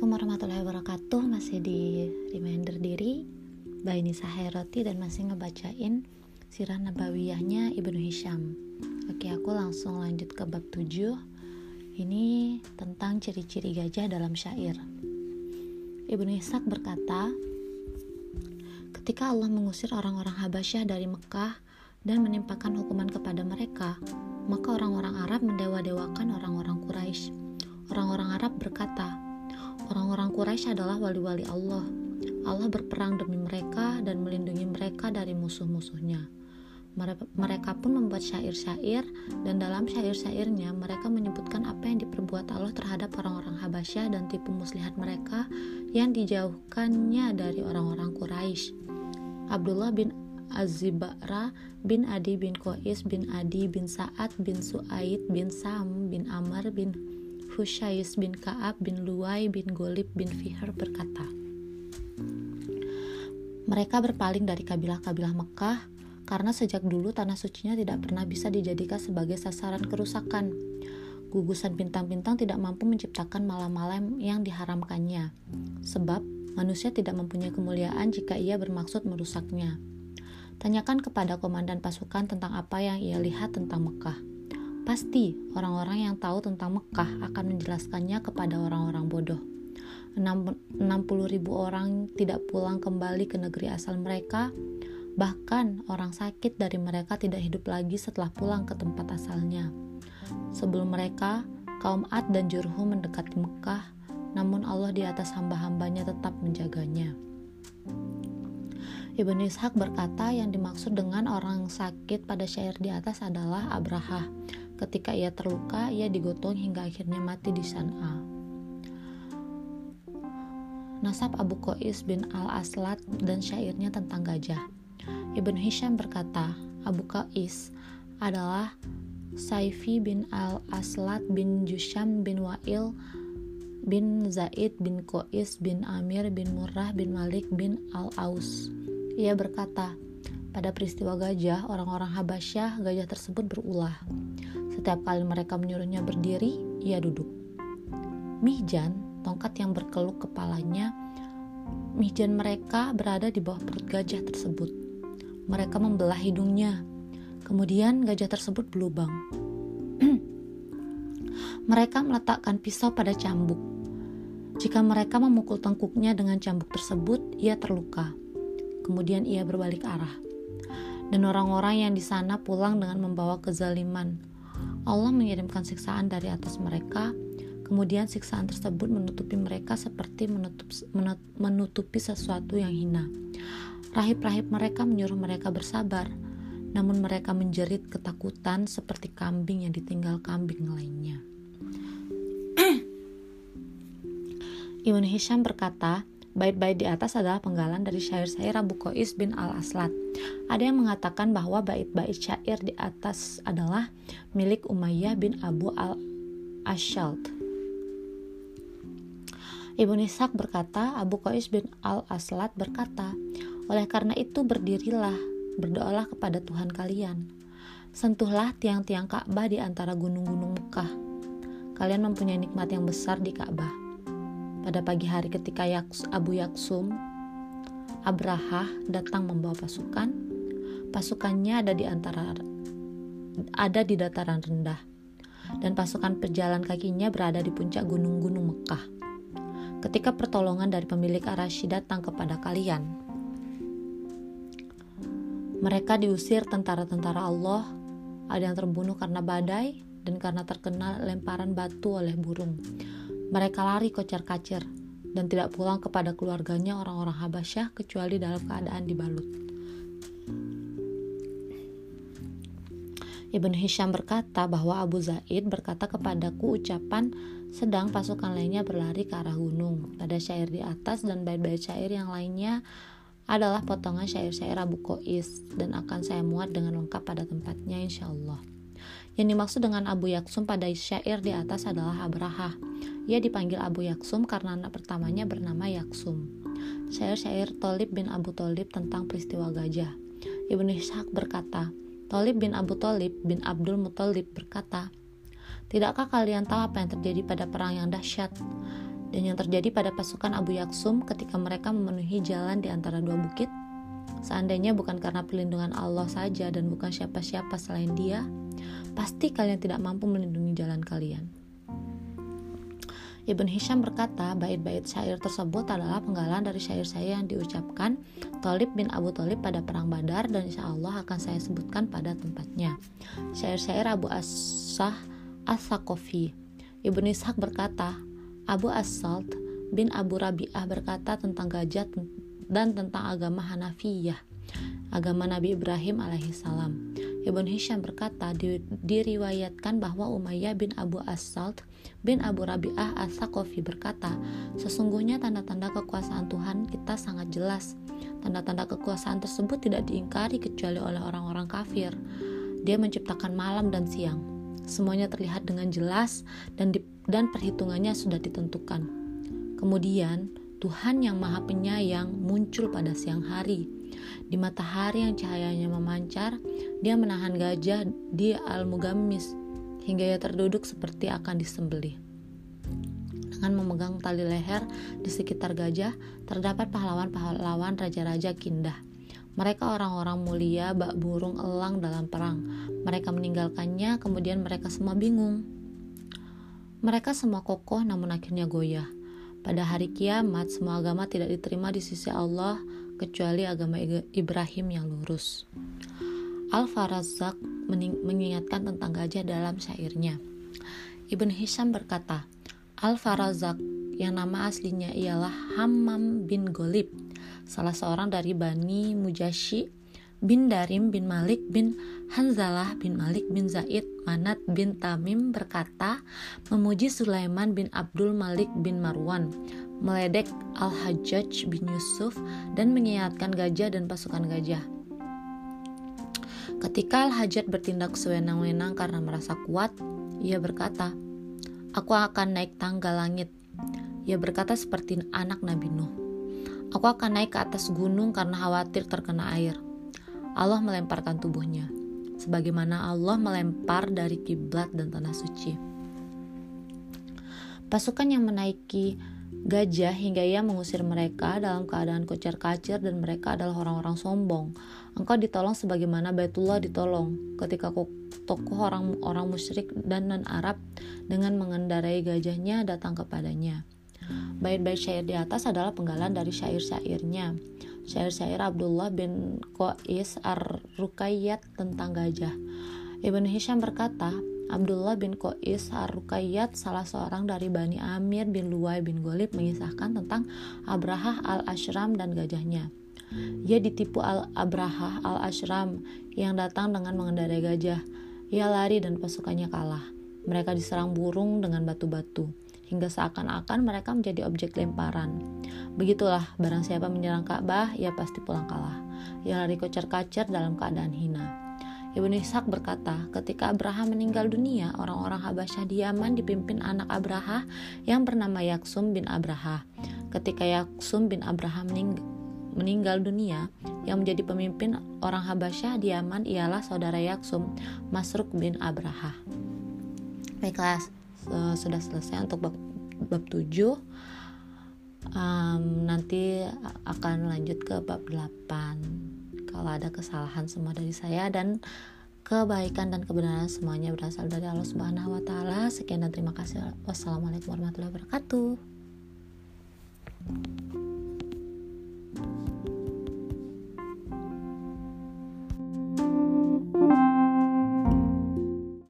Assalamualaikum warahmatullahi wabarakatuh. Masih di reminder diri By Nisa Hairoti dan masih ngebacain Sirah Nabawiyahnya Ibnu Hisham. Oke aku langsung lanjut ke bab 7 Ini tentang ciri-ciri gajah dalam syair. Ibnu Ishaq berkata Ketika Allah mengusir orang-orang Habasyah dari Mekah dan menimpakan hukuman kepada mereka, maka orang-orang Arab mendewa-dewakan orang-orang Quraisy. Orang-orang Arab berkata, Quraisy adalah wali-wali Allah. Allah berperang demi mereka dan melindungi mereka dari musuh-musuhnya. Mereka pun membuat syair-syair dan dalam syair-syairnya mereka menyebutkan apa yang diperbuat Allah terhadap orang-orang Habasyah dan tipu muslihat mereka yang dijauhkannya dari orang-orang Quraisy. Abdullah bin Azibara bin Adi bin Qais bin Adi bin Sa'ad bin Su'aid bin Sam bin Amr bin Hushais bin Ka'ab bin Luwai bin Golib bin Fihr berkata, Mereka berpaling dari kabilah-kabilah Mekah karena sejak dulu tanah sucinya tidak pernah bisa dijadikan sebagai sasaran kerusakan. Gugusan bintang-bintang tidak mampu menciptakan malam-malam yang diharamkannya, sebab manusia tidak mempunyai kemuliaan jika ia bermaksud merusaknya. Tanyakan kepada komandan pasukan tentang apa yang ia lihat tentang Mekah. Pasti orang-orang yang tahu tentang Mekah akan menjelaskannya kepada orang-orang bodoh. 60 ribu orang tidak pulang kembali ke negeri asal mereka, bahkan orang sakit dari mereka tidak hidup lagi setelah pulang ke tempat asalnya. Sebelum mereka, kaum Ad dan Jurhum mendekati Mekah, namun Allah di atas hamba-hambanya tetap menjaganya. Ibnu Ishaq berkata yang dimaksud dengan orang sakit pada syair di atas adalah Abraha. Ketika ia terluka, ia digotong hingga akhirnya mati di San'a. Nasab Abu Qais bin Al-Aslat dan syairnya tentang gajah. Ibn Hisham berkata, Abu Qais adalah Saifi bin Al-Aslat bin Jusham bin Wa'il bin Zaid bin Qais bin Amir bin Murrah bin Malik bin Al-Aus. Ia berkata, pada peristiwa gajah, orang-orang Habasyah, gajah tersebut berulah. Setiap kali mereka menyuruhnya berdiri, ia duduk. Mihjan tongkat yang berkeluk kepalanya, mihjan mereka berada di bawah perut gajah tersebut. Mereka membelah hidungnya. Kemudian gajah tersebut berlubang. mereka meletakkan pisau pada cambuk. Jika mereka memukul tengkuknya dengan cambuk tersebut, ia terluka. Kemudian ia berbalik arah. Dan orang-orang yang di sana pulang dengan membawa kezaliman. Allah mengirimkan siksaan dari atas mereka Kemudian siksaan tersebut menutupi mereka seperti menutup, menutupi sesuatu yang hina. Rahib-rahib mereka menyuruh mereka bersabar, namun mereka menjerit ketakutan seperti kambing yang ditinggal kambing lainnya. Ibn Hisham berkata, Bait-bait di atas adalah penggalan dari syair-syair Abu Qais bin Al-Aslat. Ada yang mengatakan bahwa bait-bait syair di atas adalah milik Umayyah bin Abu Al-Ashalt. Ibnu Ishaq berkata, Abu Qais bin Al-Aslat berkata, oleh karena itu berdirilah, berdoalah kepada Tuhan kalian. Sentuhlah tiang-tiang Ka'bah di antara gunung-gunung Mekah. Kalian mempunyai nikmat yang besar di Ka'bah. Pada pagi hari ketika Abu Yaksum, Abraha datang membawa pasukan. Pasukannya ada di antara ada di dataran rendah dan pasukan pejalan kakinya berada di puncak gunung-gunung Mekah ketika pertolongan dari pemilik Arasy datang kepada kalian. Mereka diusir tentara-tentara Allah, ada yang terbunuh karena badai dan karena terkena lemparan batu oleh burung. Mereka lari kocar-kacir dan tidak pulang kepada keluarganya orang-orang Habasyah kecuali dalam keadaan dibalut. Ibn Hisham berkata bahwa Abu Zaid berkata kepadaku ucapan sedang pasukan lainnya berlari ke arah gunung. Pada syair di atas dan bait-bait syair yang lainnya adalah potongan syair-syair Abu Qais dan akan saya muat dengan lengkap pada tempatnya insya Allah. Yang dimaksud dengan Abu Yaksum pada syair di atas adalah Abraha. Ia dipanggil Abu Yaksum karena anak pertamanya bernama Yaksum. Syair-syair Tolib bin Abu Tolib tentang peristiwa gajah. Ibnu Ishaq berkata, Talib bin Abu Talib bin Abdul Muthalib berkata, Tidakkah kalian tahu apa yang terjadi pada perang yang dahsyat? dan yang terjadi pada pasukan Abu Yaksum ketika mereka memenuhi jalan di antara dua bukit? Seandainya bukan karena perlindungan Allah saja dan bukan siapa-siapa selain Dia, pasti kalian tidak mampu melindungi jalan kalian. Ibn Hisham berkata, bait-bait syair tersebut adalah penggalan dari syair-syair yang diucapkan Talib bin Abu Talib pada perang Badar dan insya Allah akan saya sebutkan pada tempatnya. Syair-syair Abu As-Sah As-Sakofi Ibn Ishaq berkata, Abu As-Salt bin Abu Rabi'ah berkata tentang gajah dan tentang agama Hanafiyah, agama Nabi Ibrahim alaihissalam. Ibn Hisham berkata, di, diriwayatkan bahwa Umayyah bin Abu As-Salt bin Abu Rabi'ah As-Sakofi berkata, sesungguhnya tanda-tanda kekuasaan Tuhan kita sangat jelas. Tanda-tanda kekuasaan tersebut tidak diingkari kecuali oleh orang-orang kafir. Dia menciptakan malam dan siang Semuanya terlihat dengan jelas dan di, dan perhitungannya sudah ditentukan. Kemudian, Tuhan yang Maha Penyayang muncul pada siang hari. Di matahari yang cahayanya memancar, dia menahan gajah di Al-Mugammis hingga ia terduduk seperti akan disembelih. Dengan memegang tali leher di sekitar gajah, terdapat pahlawan-pahlawan raja-raja Kindah mereka orang-orang mulia bak burung elang dalam perang. Mereka meninggalkannya, kemudian mereka semua bingung. Mereka semua kokoh namun akhirnya goyah. Pada hari kiamat, semua agama tidak diterima di sisi Allah kecuali agama Ibrahim yang lurus. Al-Farazak mengingatkan tentang gajah dalam syairnya. Ibn Hisham berkata, Al-Farazak yang nama aslinya ialah Hammam bin Golib salah seorang dari Bani Mujashi bin Darim bin Malik bin Hanzalah bin Malik bin Zaid Manat bin Tamim berkata memuji Sulaiman bin Abdul Malik bin Marwan meledek Al-Hajjaj bin Yusuf dan mengingatkan gajah dan pasukan gajah Ketika Al-Hajjaj bertindak sewenang-wenang karena merasa kuat, ia berkata, Aku akan naik tangga langit. Ia berkata seperti anak Nabi Nuh. Aku akan naik ke atas gunung karena khawatir terkena air. Allah melemparkan tubuhnya, sebagaimana Allah melempar dari kiblat dan tanah suci. Pasukan yang menaiki gajah hingga ia mengusir mereka dalam keadaan kocar kacir dan mereka adalah orang-orang sombong. Engkau ditolong sebagaimana Baitullah ditolong ketika tokoh orang-orang musyrik dan non-Arab dengan mengendarai gajahnya datang kepadanya. Bait-bait syair di atas adalah penggalan dari syair-syairnya. Syair-syair Abdullah bin Qais Ar-Rukayyat tentang gajah. Ibn Hisham berkata, Abdullah bin Qais Ar-Rukayyat salah seorang dari Bani Amir bin Luwai bin Golib mengisahkan tentang Abrahah al-Ashram dan gajahnya. Ia ditipu al-Abrahah al-Ashram yang datang dengan mengendarai gajah. Ia lari dan pasukannya kalah. Mereka diserang burung dengan batu-batu hingga seakan-akan mereka menjadi objek lemparan. Begitulah, barang siapa menyerang Ka'bah, ia pasti pulang kalah. Ia lari kocar-kacir dalam keadaan hina. Ibnu Ishaq berkata, ketika Abraha meninggal dunia, orang-orang Habasyah di Yaman dipimpin anak Abraha yang bernama Yaksum bin Abraha. Ketika Yaksum bin Abraha mening meninggal dunia, yang menjadi pemimpin orang Habasyah di Yaman ialah saudara Yaksum, Masruk bin Abraha. Baiklah, sudah selesai untuk bab, bab 7 um, nanti akan lanjut ke bab 8 kalau ada kesalahan semua dari saya dan kebaikan dan kebenaran semuanya berasal dari Allah Subhanahu wa taala. Sekian dan terima kasih. Wassalamualaikum warahmatullahi wabarakatuh.